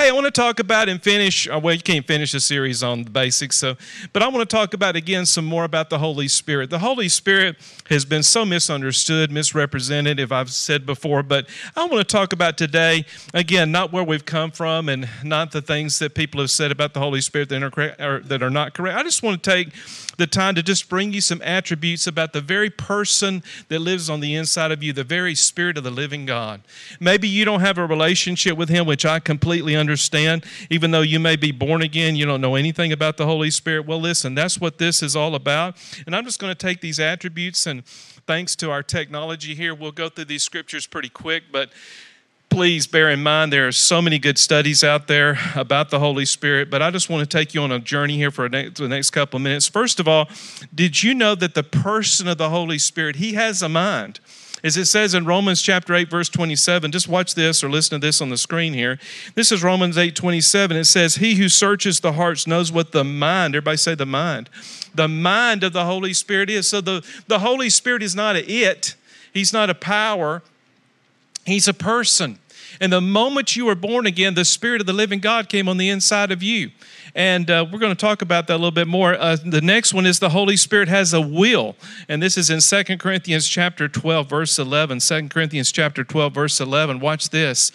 Hey, I want to talk about and finish. uh, Well, you can't finish a series on the basics, so, but I want to talk about again some more about the Holy Spirit. The Holy Spirit has been so misunderstood, misrepresented, if I've said before, but I want to talk about today again, not where we've come from and not the things that people have said about the Holy Spirit that are, that are not correct. I just want to take the time to just bring you some attributes about the very person that lives on the inside of you, the very Spirit of the living God. Maybe you don't have a relationship with Him, which I completely understand. Understand, even though you may be born again, you don't know anything about the Holy Spirit. Well, listen, that's what this is all about. And I'm just going to take these attributes and thanks to our technology here, we'll go through these scriptures pretty quick, but please bear in mind there are so many good studies out there about the Holy Spirit, but I just want to take you on a journey here for the next couple of minutes. First of all, did you know that the person of the Holy Spirit, he has a mind? As it says in Romans chapter 8, verse 27, just watch this or listen to this on the screen here. This is Romans 8, 27. It says, He who searches the hearts knows what the mind, everybody say the mind, the mind of the Holy Spirit is. So the, the Holy Spirit is not a it, He's not a power, He's a person. And the moment you were born again, the Spirit of the living God came on the inside of you. And uh, we're going to talk about that a little bit more. Uh, the next one is the Holy Spirit has a will. And this is in Second Corinthians chapter 12, verse 11. 2 Corinthians chapter 12, verse 11. Watch this.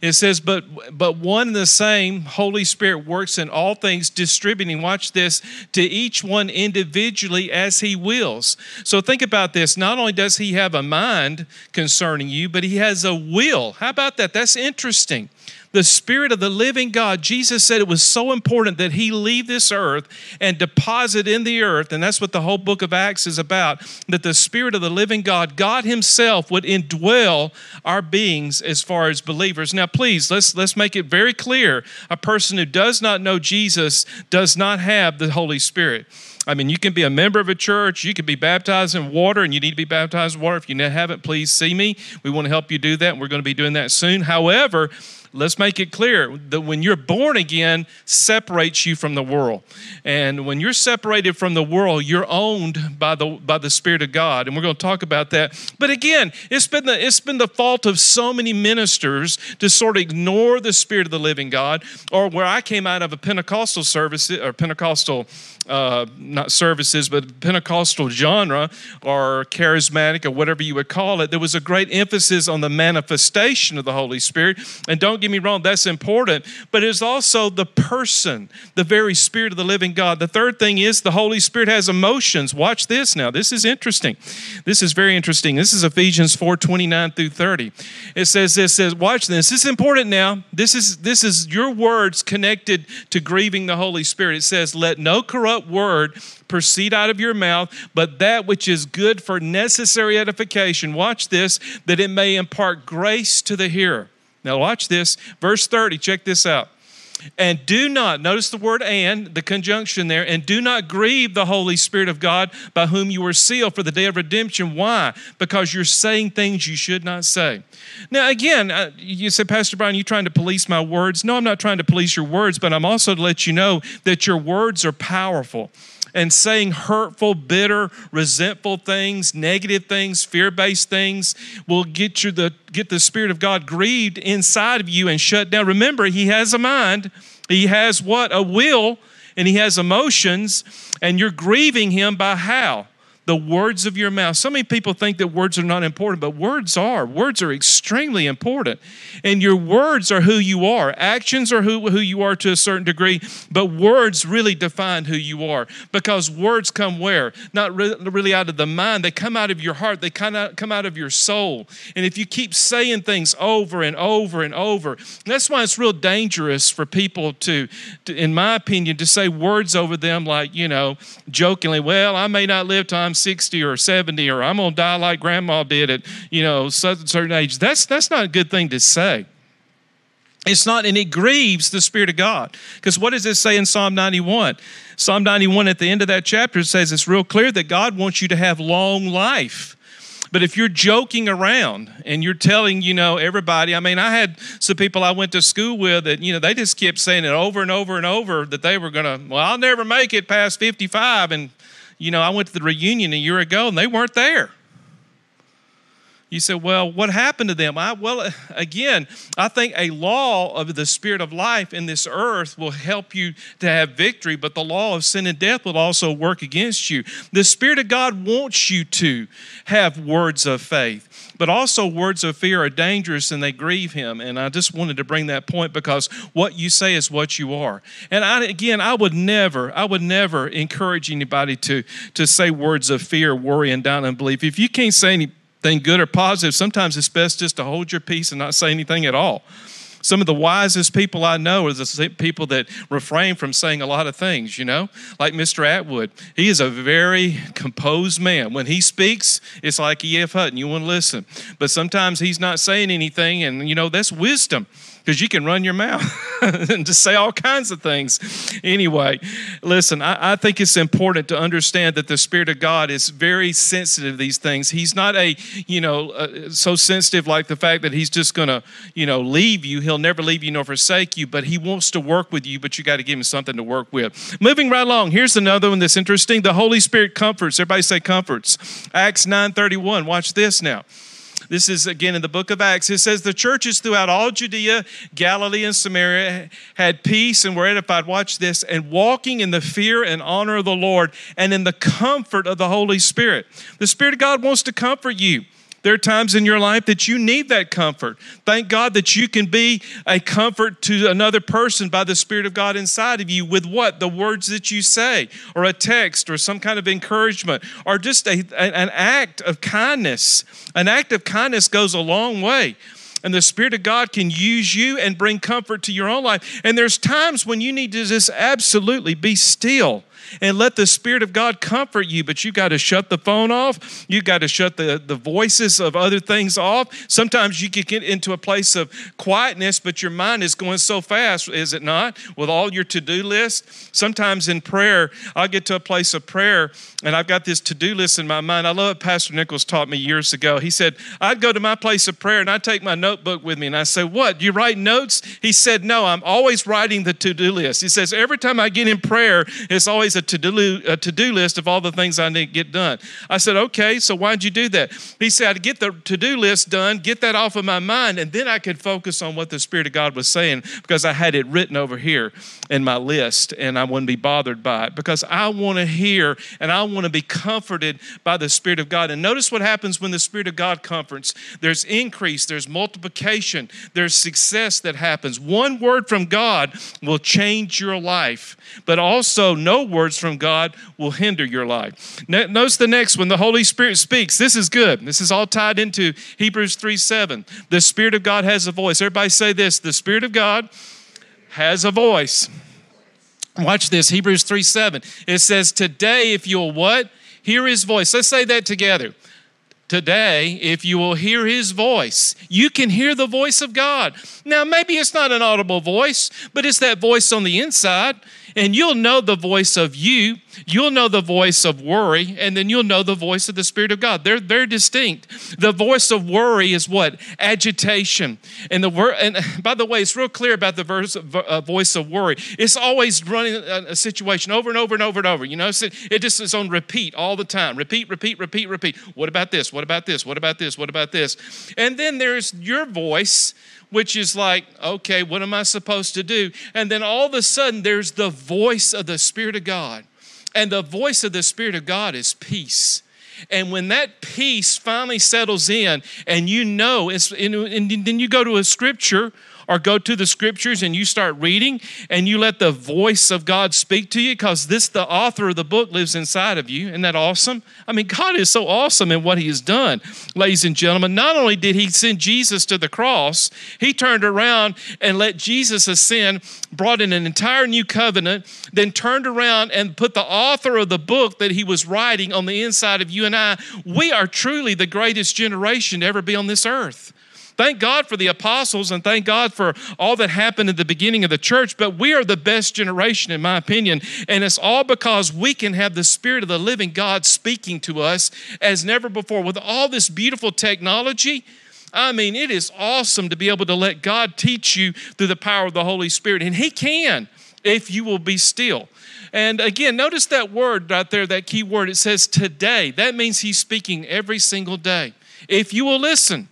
It says, but, but one and the same Holy Spirit works in all things, distributing, watch this, to each one individually as he wills. So think about this. Not only does he have a mind concerning you, but he has a will. How about that? That's interesting the Spirit of the living God, Jesus said it was so important that He leave this earth and deposit in the earth, and that's what the whole book of Acts is about, that the Spirit of the living God, God Himself, would indwell our beings as far as believers. Now, please, let's, let's make it very clear a person who does not know Jesus does not have the Holy Spirit. I mean, you can be a member of a church, you can be baptized in water, and you need to be baptized in water. If you haven't, please see me. We want to help you do that, and we're going to be doing that soon. However, let's make it clear that when you're born again separates you from the world. And when you're separated from the world you're owned by the by the spirit of god. And we're going to talk about that. But again it's been the it's been the fault of so many ministers to sort of ignore the spirit of the living god. Or where i came out of a pentecostal service or pentecostal uh, not services, but Pentecostal genre or charismatic or whatever you would call it, there was a great emphasis on the manifestation of the Holy Spirit. And don't get me wrong, that's important, but it's also the person, the very Spirit of the living God. The third thing is the Holy Spirit has emotions. Watch this now. This is interesting. This is very interesting. This is Ephesians 4 29 through 30. It says this says, watch this. This is important now. This is this is your words connected to grieving the Holy Spirit. It says, Let no corrupt word proceed out of your mouth, but that which is good for necessary edification. Watch this, that it may impart grace to the hearer. Now, watch this. Verse 30, check this out. And do not, notice the word and, the conjunction there, and do not grieve the Holy Spirit of God by whom you were sealed for the day of redemption. Why? Because you're saying things you should not say. Now, again, uh, you say, Pastor Brian, you trying to police my words? No, I'm not trying to police your words, but I'm also to let you know that your words are powerful and saying hurtful, bitter, resentful things, negative things, fear-based things will get you the get the spirit of God grieved inside of you and shut down. Remember, he has a mind. He has what? A will and he has emotions and you're grieving him by how? The words of your mouth. So many people think that words are not important, but words are. Words are extremely important. And your words are who you are. Actions are who, who you are to a certain degree, but words really define who you are because words come where? Not re- really out of the mind, they come out of your heart, they kind of come out of your soul. And if you keep saying things over and over and over, that's why it's real dangerous for people to, to in my opinion, to say words over them like, you know, jokingly, well, I may not live till I'm 60 or 70 or I'm going to die like grandma did at, you know, certain age. That's, that's not a good thing to say. It's not, and it grieves the Spirit of God. Because what does it say in Psalm 91? Psalm 91 at the end of that chapter says it's real clear that God wants you to have long life. But if you're joking around and you're telling, you know, everybody, I mean, I had some people I went to school with that, you know, they just kept saying it over and over and over that they were going to, well, I'll never make it past 55. And you know, I went to the reunion a year ago and they weren't there. You say, well, what happened to them? I, well, again, I think a law of the spirit of life in this earth will help you to have victory, but the law of sin and death will also work against you. The Spirit of God wants you to have words of faith, but also words of fear are dangerous and they grieve Him. And I just wanted to bring that point because what you say is what you are. And I, again, I would never, I would never encourage anybody to, to say words of fear, worry, and doubt and belief. If you can't say any anything good or positive, sometimes it's best just to hold your peace and not say anything at all. Some of the wisest people I know are the people that refrain from saying a lot of things, you know, like Mr. Atwood. He is a very composed man. When he speaks, it's like E.F. Hutton. You want to listen. But sometimes he's not saying anything, and, you know, that's wisdom because you can run your mouth and just say all kinds of things. Anyway, listen, I, I, think it's important to understand that the Spirit of God is very sensitive to these things. He's not a, you know, uh, so sensitive like the fact that He's just going to, you know, leave you. He'll never leave you nor forsake you, but He wants to work with you, but you got to give Him something to work with. Moving right along, here's another one that's interesting. The Holy Spirit comforts. Everybody say comforts. Acts 9.31. Watch this now. This is again in the book of Acts. It says the churches throughout all Judea, Galilee, and Samaria had peace and were edified. Watch this, and walking in the fear and honor of the Lord and in the comfort of the Holy Spirit. The Spirit of God wants to comfort you. There are times in your life that you need that comfort. Thank God that you can be a comfort to another person by the Spirit of God inside of you with what? The words that you say, or a text, or some kind of encouragement, or just a, an act of kindness. An act of kindness goes a long way and the Spirit of God can use you and bring comfort to your own life. And there's times when you need to just absolutely be still and let the Spirit of God comfort you. But you got to shut the phone off. You got to shut the, the voices of other things off. Sometimes you can get into a place of quietness, but your mind is going so fast, is it not? With all your to do list. Sometimes in prayer, I'll get to a place of prayer and I've got this to do list in my mind. I love what Pastor Nichols taught me years ago. He said, I'd go to my place of prayer and I'd take my notebook with me and I say, What? You write notes? He said, No, I'm always writing the to do list. He says, Every time I get in prayer, it's always a to-do, a to-do list of all the things I need to get done. I said, okay, so why'd you do that? He said, I'd get the to-do list done, get that off of my mind, and then I could focus on what the Spirit of God was saying because I had it written over here in my list and I wouldn't be bothered by it because I want to hear and I want to be comforted by the Spirit of God. And notice what happens when the Spirit of God comforts. There's increase, there's multiplication, there's success that happens. One word from God will change your life, but also no word words from God will hinder your life. Notice the next one the Holy Spirit speaks. This is good. This is all tied into Hebrews 3 7. The Spirit of God has a voice. Everybody say this the Spirit of God has a voice. Watch this Hebrews 3 7. It says, Today, if you'll what? Hear his voice. Let's say that together today, if you will hear his voice, you can hear the voice of God. Now, maybe it's not an audible voice, but it's that voice on the inside and you'll know the voice of you, you'll know the voice of worry, and then you'll know the voice of the Spirit of God. They're, they're distinct. The voice of worry is what? Agitation. And the word, and by the way, it's real clear about the verse, uh, voice of worry. It's always running a, a, situation over and over and over and over. You know, it, it just is on repeat all the time. Repeat, repeat, repeat, repeat. What about this? What about this? What about this? What about this? And then there's your voice which is like, okay, what am I supposed to do? And then all of a sudden, there's the voice of the Spirit of God. And the voice of the Spirit of God is peace. And when that peace finally settles in, and you know, it's, and then you go to a scripture or go to the scriptures and you start reading and you let the voice of God speak to you because this, the author of the book, lives inside of you. Isn't that awesome? I mean, God is so awesome in what He has done, ladies and gentlemen. Not only did He send Jesus to the cross, He turned around and let Jesus ascend, brought in an entire new covenant, then turned around and put the author of the book that He was writing on the inside of you and I. We are truly the greatest generation to ever be on this earth. Thank God for the apostles and thank God for all that happened at the beginning of the church, but we are the best generation, in my opinion. And it's all because we can have the Spirit of the living God speaking to us as never before. With all this beautiful technology, I mean, it is awesome to be able to let God teach you through the power of the Holy Spirit. And He can if you will be still. And again, notice that word right there, that key word. It says today. That means He's speaking every single day. if you will listen.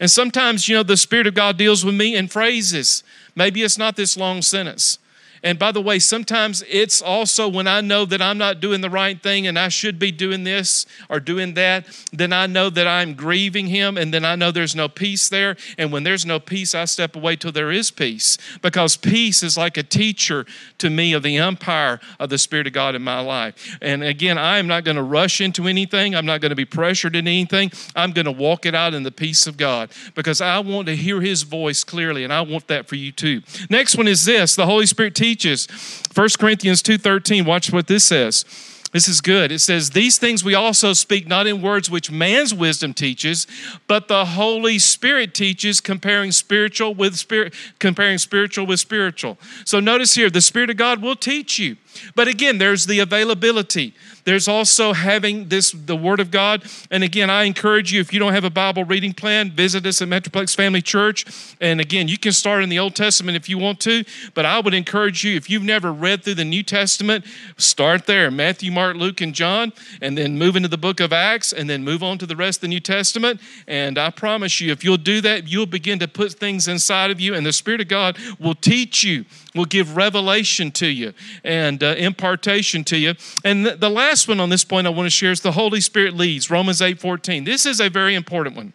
And sometimes, you know, the Spirit of God deals with me in phrases. Maybe it's not this long sentence. And by the way, sometimes it's also when I know that I'm not doing the right thing and I should be doing this or doing that, then I know that I'm grieving Him and then I know there's no peace there. And when there's no peace, I step away till there is peace because peace is like a teacher to me of the umpire of the Spirit of God in my life. And again, I am not going to rush into anything, I'm not going to be pressured in anything. I'm going to walk it out in the peace of God because I want to hear His voice clearly and I want that for you too. Next one is this the Holy Spirit teaches teaches. 1 Corinthians 2:13, watch what this says. This is good. It says, These things we also speak not in words which man's wisdom teaches, but the Holy Spirit teaches, comparing spiritual with spirit, comparing spiritual with spiritual. So notice here, the Spirit of God will teach you. But again, there's the availability. There's also having this the Word of God. And again, I encourage you if you don't have a Bible reading plan, visit us at Metroplex Family Church. And again, you can start in the Old Testament if you want to. But I would encourage you if you've never read through the New Testament, start there Matthew, Mark, Luke, and John, and then move into the book of Acts, and then move on to the rest of the New Testament. And I promise you, if you'll do that, you'll begin to put things inside of you, and the Spirit of God will teach you will give revelation to you and uh, impartation to you. And the, the last one on this point I want to share is the Holy Spirit leads, Romans 8 14. This is a very important one.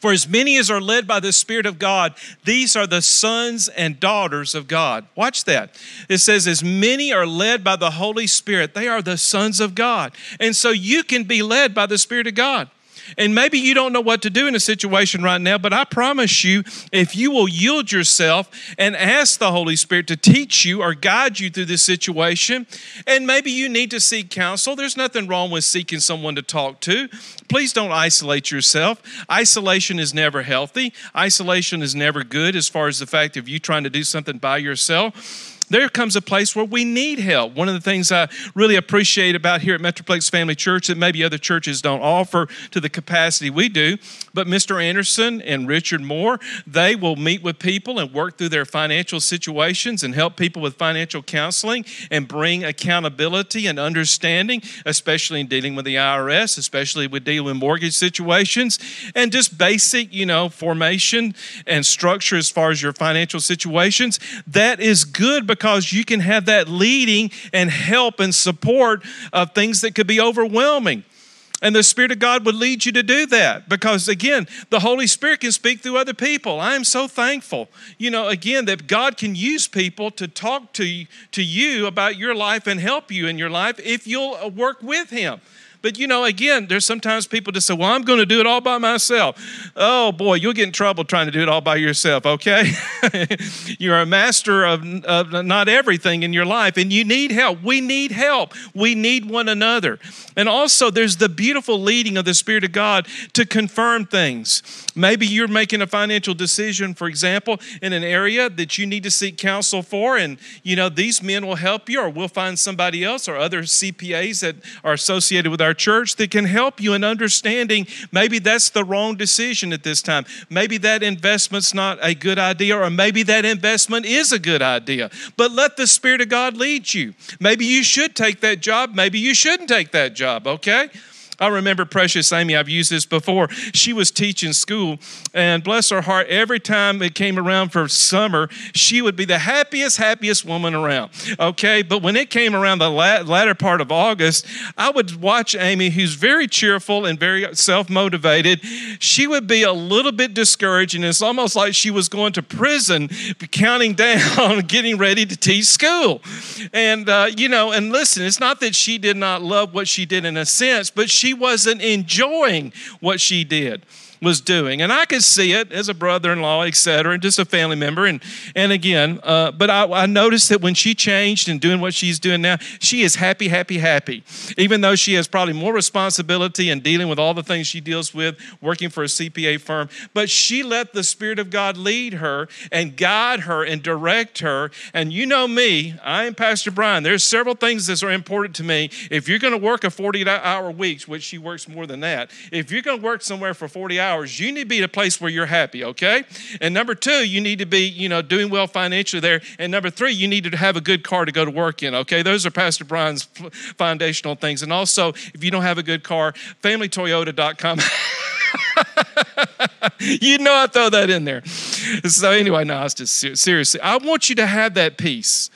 For as many as are led by the Spirit of God, these are the sons and daughters of God. Watch that. It says, as many are led by the Holy Spirit, they are the sons of God. And so you can be led by the Spirit of God. And maybe you don't know what to do in a situation right now, but I promise you, if you will yield yourself and ask the Holy Spirit to teach you or guide you through this situation, and maybe you need to seek counsel, there's nothing wrong with seeking someone to talk to. Please don't isolate yourself. Isolation is never healthy, isolation is never good as far as the fact of you trying to do something by yourself there comes a place where we need help. One of the things I really appreciate about here at Metroplex Family Church that maybe other churches don't offer to the capacity we do, but Mr. Anderson and Richard Moore, they will meet with people and work through their financial situations and help people with financial counseling and bring accountability and understanding, especially in dealing with the IRS, especially with dealing with mortgage situations, and just basic, you know, formation and structure as far as your financial situations. That is good because because you can have that leading and help and support of things that could be overwhelming. And the Spirit of God would lead you to do that because, again, the Holy Spirit can speak through other people. I am so thankful, you know, again, that God can use people to talk to to you about your life and help you in your life if you'll work with Him. But you know, again, there's sometimes people just say, Well, I'm going to do it all by myself. Oh boy, you'll get in trouble trying to do it all by yourself, okay? You're a master of, of not everything in your life, and you need help. We need help. We need one another. And also, there's the beautiful leading of the Spirit of God to confirm things. Maybe you're making a financial decision, for example, in an area that you need to seek counsel for, and you know, these men will help you, or we'll find somebody else or other CPAs that are associated with our church that can help you in understanding maybe that's the wrong decision at this time. Maybe that investment's not a good idea, or maybe that investment is a good idea. But let the Spirit of God lead you. Maybe you should take that job, maybe you shouldn't take that job, okay? I remember Precious Amy, I've used this before. She was teaching school, and bless her heart, every time it came around for summer, she would be the happiest, happiest woman around. Okay, but when it came around the latter part of August, I would watch Amy, who's very cheerful and very self motivated. She would be a little bit discouraged, and it's almost like she was going to prison, counting down, getting ready to teach school. And, uh, you know, and listen, it's not that she did not love what she did in a sense, but she she wasn't enjoying what she did was doing. And I could see it as a brother in law, et cetera, and just a family member. And, and again, uh, but I, I, noticed that when she changed and doing what she's doing now, she is happy, happy, happy. Even though she has probably more responsibility and dealing with all the things she deals with, working for a CPA firm. But she let the Spirit of God lead her and guide her and direct her. And you know me, I am Pastor Brian. There's several things that are important to me. If you're going to work a 40 hour week, which she works more than that, if you're going to work somewhere for 40 hours, hours. You need to be at a place where you're happy, okay? And number two, you need to be, you know, doing well financially there. And number three, you need to have a good car to go to work in, okay? Those are Pastor Brian's foundational things. And also, if you don't have a good car, familytoyota.com. you know I throw that in there. So anyway, no, it's just seriously. I want you to have that peace.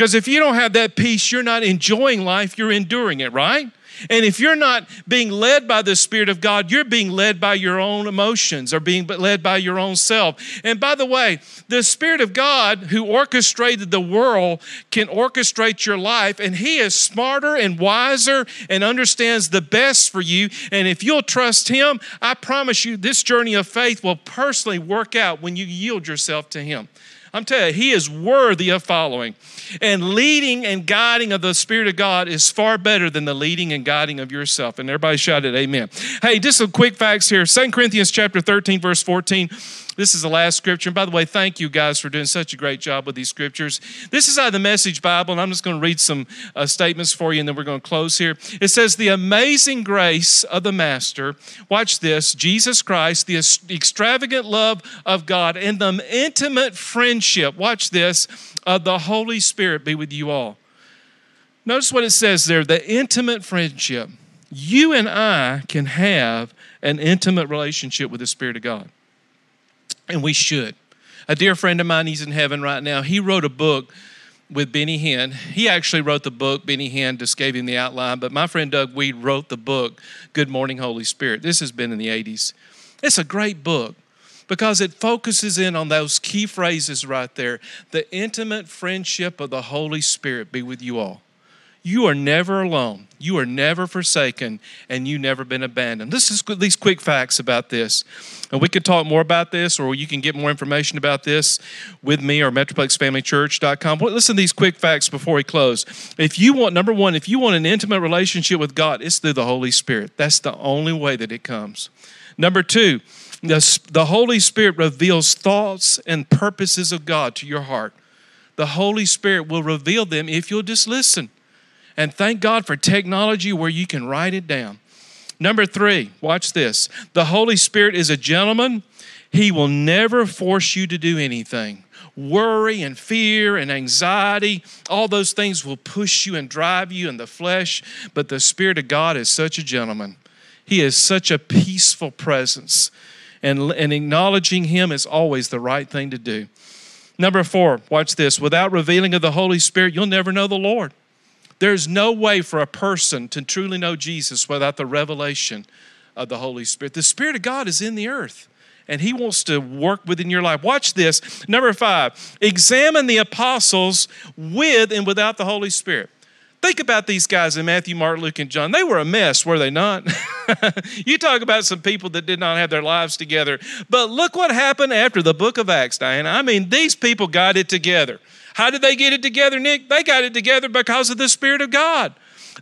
Because if you don't have that peace, you're not enjoying life, you're enduring it, right? And if you're not being led by the Spirit of God, you're being led by your own emotions or being led by your own self. And by the way, the Spirit of God who orchestrated the world can orchestrate your life, and He is smarter and wiser and understands the best for you. And if you'll trust Him, I promise you, this journey of faith will personally work out when you yield yourself to Him. I'm telling you, he is worthy of following. And leading and guiding of the Spirit of God is far better than the leading and guiding of yourself. And everybody shouted, Amen. Hey, just some quick facts here. 2 Corinthians chapter 13, verse 14. This is the last scripture. And by the way, thank you guys for doing such a great job with these scriptures. This is out of the Message Bible, and I'm just going to read some uh, statements for you, and then we're going to close here. It says, The amazing grace of the Master, watch this, Jesus Christ, the extravagant love of God, and the intimate friendship, watch this, of the Holy Spirit be with you all. Notice what it says there the intimate friendship. You and I can have an intimate relationship with the Spirit of God and we should. A dear friend of mine, he's in heaven right now. He wrote a book with Benny Hinn. He actually wrote the book. Benny Hinn just gave him the outline, but my friend Doug Wead wrote the book, Good Morning, Holy Spirit. This has been in the 80s. It's a great book because it focuses in on those key phrases right there. The intimate friendship of the Holy Spirit be with you all. You are never alone. You are never forsaken, and you never been abandoned. This is these quick facts about this. And we could talk more about this, or you can get more information about this with me or metroplexfamilychurch.com. Listen to these quick facts before we close. If you want, number one, if you want an intimate relationship with God, it's through the Holy Spirit. That's the only way that it comes. Number two, the, the Holy Spirit reveals thoughts and purposes of God to your heart. The Holy Spirit will reveal them if you'll just listen. And thank God for technology where you can write it down. Number three, watch this. The Holy Spirit is a gentleman. He will never force you to do anything. Worry and fear and anxiety, all those things will push you and drive you in the flesh. But the Spirit of God is such a gentleman. He is such a peaceful presence. And, and acknowledging Him is always the right thing to do. Number four, watch this. Without revealing of the Holy Spirit, you'll never know the Lord. There's no way for a person to truly know Jesus without the revelation of the Holy Spirit. The Spirit of God is in the earth and he wants to work within your life. Watch this. Number five, examine the apostles with and without the Holy Spirit. Think about these guys in Matthew, Mark, Luke, and John. They were a mess, were they not? you talk about some people that did not have their lives together. But look what happened after the book of Acts, Diana. I mean, these people got it together. How did they get it together, Nick? They got it together because of the Spirit of God.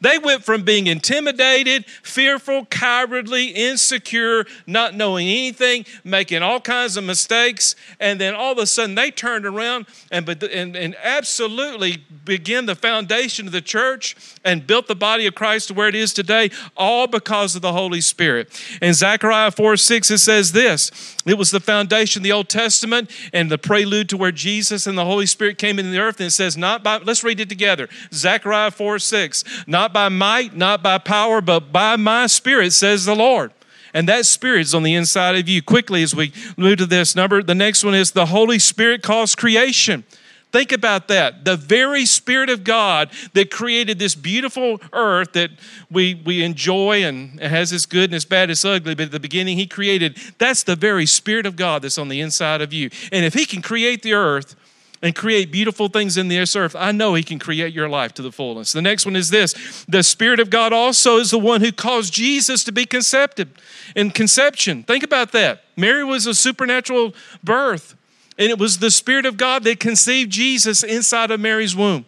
They went from being intimidated, fearful, cowardly, insecure, not knowing anything, making all kinds of mistakes, and then all of a sudden they turned around and, and, and absolutely began the foundation of the church and built the body of Christ to where it is today, all because of the Holy Spirit. In Zechariah 4 6, it says this it was the foundation of the Old Testament and the prelude to where Jesus and the Holy Spirit came into the earth. And it says, not by, let's read it together. Zechariah 4 6, not by might, not by power, but by my spirit, says the Lord. And that spirit is on the inside of you. Quickly, as we move to this number, the next one is the Holy Spirit caused creation. Think about that. The very Spirit of God that created this beautiful earth that we, we enjoy and has its good and its bad, its ugly, but at the beginning He created, that's the very Spirit of God that's on the inside of you. And if He can create the earth, and create beautiful things in this earth, I know He can create your life to the fullness. The next one is this the Spirit of God also is the one who caused Jesus to be conceived in conception. Think about that. Mary was a supernatural birth. And it was the Spirit of God that conceived Jesus inside of Mary's womb.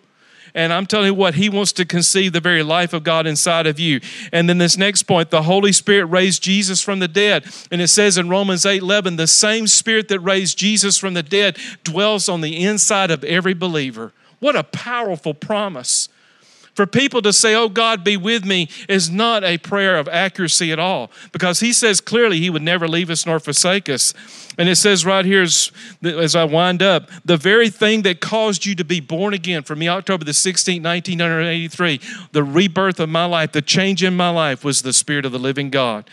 And I'm telling you what, He wants to conceive the very life of God inside of you. And then this next point, the Holy Spirit raised Jesus from the dead. And it says in Romans 8 11, the same Spirit that raised Jesus from the dead dwells on the inside of every believer. What a powerful promise. For people to say, Oh God, be with me, is not a prayer of accuracy at all because He says clearly He would never leave us nor forsake us. And it says right here as, as I wind up, the very thing that caused you to be born again for me, October the 16th, 1983, the rebirth of my life, the change in my life was the Spirit of the living God.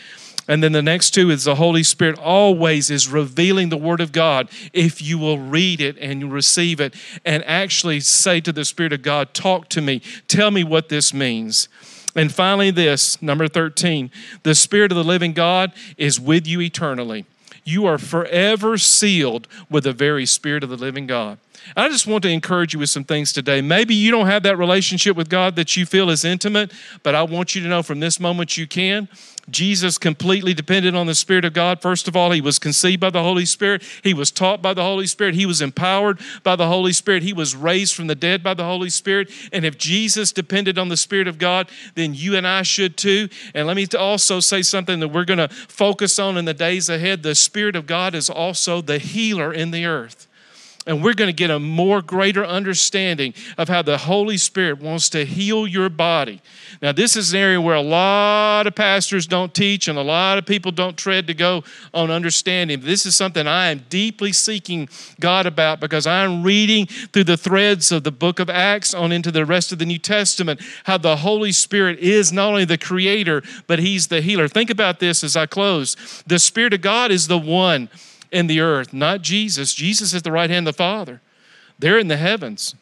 And then the next two is the Holy Spirit always is revealing the Word of God if you will read it and you receive it and actually say to the Spirit of God, Talk to me, tell me what this means. And finally, this, number 13, the Spirit of the living God is with you eternally. You are forever sealed with the very Spirit of the living God. I just want to encourage you with some things today. Maybe you don't have that relationship with God that you feel is intimate, but I want you to know from this moment you can. Jesus completely depended on the Spirit of God. First of all, he was conceived by the Holy Spirit. He was taught by the Holy Spirit. He was empowered by the Holy Spirit. He was raised from the dead by the Holy Spirit. And if Jesus depended on the Spirit of God, then you and I should too. And let me also say something that we're going to focus on in the days ahead. The Spirit of God is also the healer in the earth and we're going to get a more greater understanding of how the Holy Spirit wants to heal your body. Now, this is an area where a lot of pastors don't teach and a lot of people don't tread to go on understanding. This is something I am deeply seeking God about because I'm reading through the threads of the book of Acts on into the rest of the New Testament how the Holy Spirit is not only the creator, but He's the healer. Think about this as I close. The Spirit of God is the one in the earth, not Jesus. Jesus is the right hand of the Father. They're in the heavens.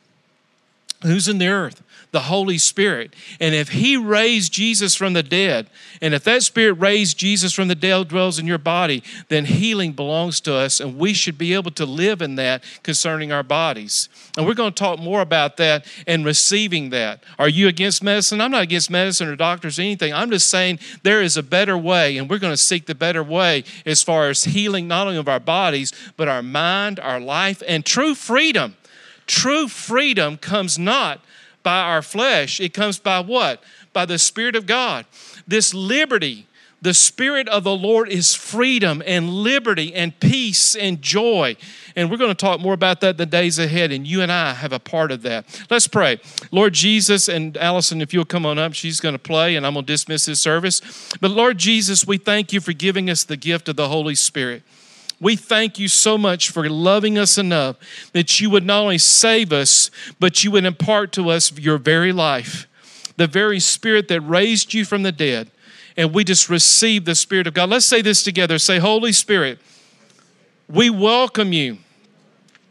Who's in the earth? The Holy Spirit. And if He raised Jesus from the dead, and if that Spirit raised Jesus from the dead dwells in your body, then healing belongs to us, and we should be able to live in that concerning our bodies. And we're going to talk more about that and receiving that. Are you against medicine? I'm not against medicine or doctors or anything. I'm just saying there is a better way, and we're going to seek the better way as far as healing not only of our bodies, but our mind, our life, and true freedom. True freedom comes not by our flesh, it comes by what? By the Spirit of God. This liberty, the Spirit of the Lord is freedom and liberty and peace and joy. And we're going to talk more about that the days ahead, and you and I have a part of that. Let's pray. Lord Jesus, and Allison, if you'll come on up, she's going to play, and I'm going to dismiss this service. But Lord Jesus, we thank you for giving us the gift of the Holy Spirit. We thank you so much for loving us enough that you would not only save us, but you would impart to us your very life, the very spirit that raised you from the dead. And we just receive the Spirit of God. Let's say this together. Say, Holy Spirit, we welcome you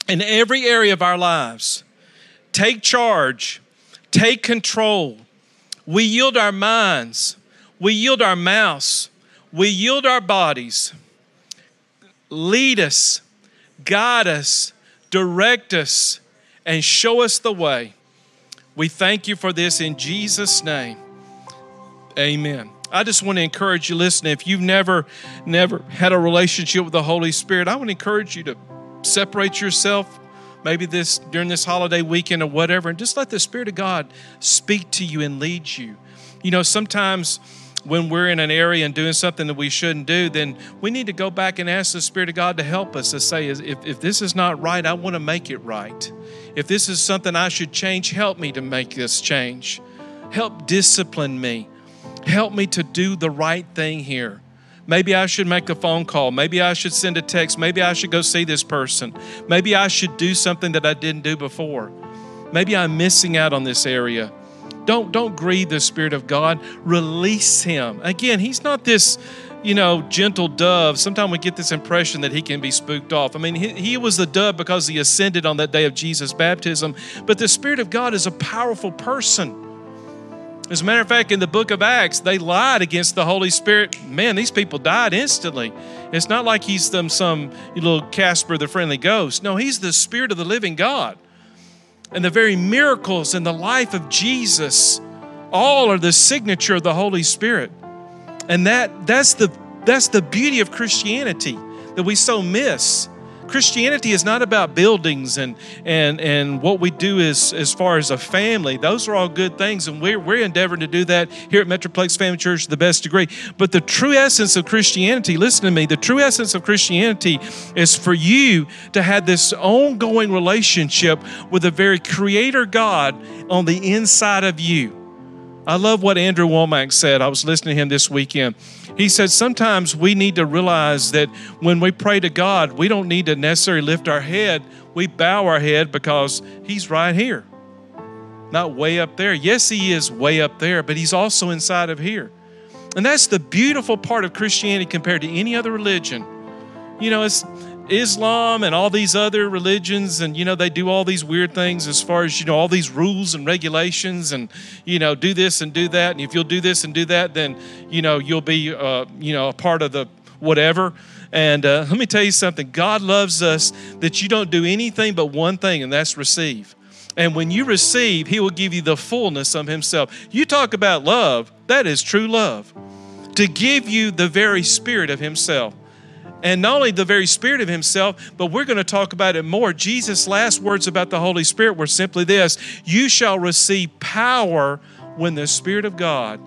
in every area of our lives. Take charge, take control. We yield our minds, we yield our mouths, we yield our bodies lead us, guide us, direct us, and show us the way. We thank you for this in Jesus' name. Amen. I just want to encourage you listening. If you've never, never had a relationship with the Holy Spirit, I would encourage you to separate yourself maybe this during this holiday weekend or whatever, and just let the Spirit of God speak to you and lead you. You know, sometimes when we're in an area and doing something that we shouldn't do, then we need to go back and ask the Spirit of God to help us to say, if, if this is not right, I want to make it right. If this is something I should change, help me to make this change. Help discipline me. Help me to do the right thing here. Maybe I should make a phone call. Maybe I should send a text. Maybe I should go see this person. Maybe I should do something that I didn't do before. Maybe I'm missing out on this area. Don't don't grieve the Spirit of God. Release him. Again, he's not this, you know, gentle dove. Sometimes we get this impression that he can be spooked off. I mean, he, he was the dove because he ascended on that day of Jesus' baptism. But the Spirit of God is a powerful person. As a matter of fact, in the book of Acts, they lied against the Holy Spirit. Man, these people died instantly. It's not like he's them some little Casper the friendly ghost. No, he's the Spirit of the living God and the very miracles in the life of Jesus all are the signature of the Holy Spirit. And that that's the that's the beauty of Christianity that we so miss. Christianity is not about buildings and and and what we do is as far as a family. Those are all good things, and we're we're endeavoring to do that here at Metroplex Family Church to the best degree. But the true essence of Christianity, listen to me, the true essence of Christianity is for you to have this ongoing relationship with the very creator God on the inside of you. I love what Andrew Wommack said. I was listening to him this weekend. He said sometimes we need to realize that when we pray to God, we don't need to necessarily lift our head. We bow our head because He's right here, not way up there. Yes, He is way up there, but He's also inside of here. And that's the beautiful part of Christianity compared to any other religion. You know, it's Islam and all these other religions, and you know, they do all these weird things as far as you know, all these rules and regulations, and you know, do this and do that. And if you'll do this and do that, then you know, you'll be uh, you know, a part of the whatever. And uh, let me tell you something God loves us that you don't do anything but one thing, and that's receive. And when you receive, He will give you the fullness of Himself. You talk about love, that is true love. To give you the very Spirit of Himself. And not only the very Spirit of Himself, but we're going to talk about it more. Jesus' last words about the Holy Spirit were simply this You shall receive power when the Spirit of God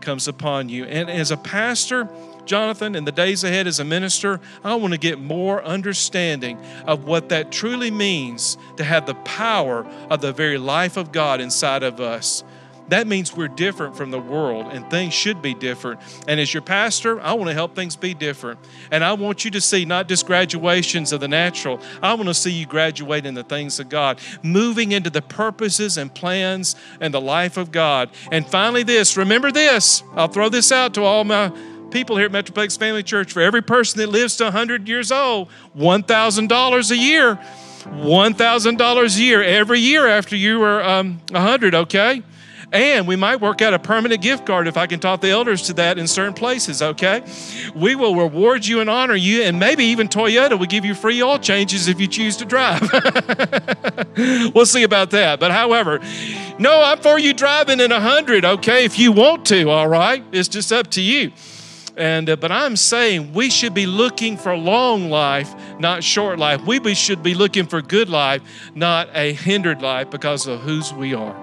comes upon you. And as a pastor, Jonathan, in the days ahead as a minister, I want to get more understanding of what that truly means to have the power of the very life of God inside of us. That means we're different from the world and things should be different. And as your pastor, I want to help things be different. And I want you to see not just graduations of the natural, I want to see you graduate in the things of God, moving into the purposes and plans and the life of God. And finally, this remember this, I'll throw this out to all my people here at Metroplex Family Church. For every person that lives to 100 years old, $1,000 a year. $1,000 a year every year after you were um, 100, okay? And we might work out a permanent gift card if I can talk the elders to that in certain places, okay? We will reward you and honor you, and maybe even Toyota will give you free oil changes if you choose to drive. we'll see about that. But however, no, I'm for you driving in a 100, okay, if you want to, all right? It's just up to you. And uh, but I'm saying we should be looking for long life, not short life. We should be looking for good life, not a hindered life because of whose we are.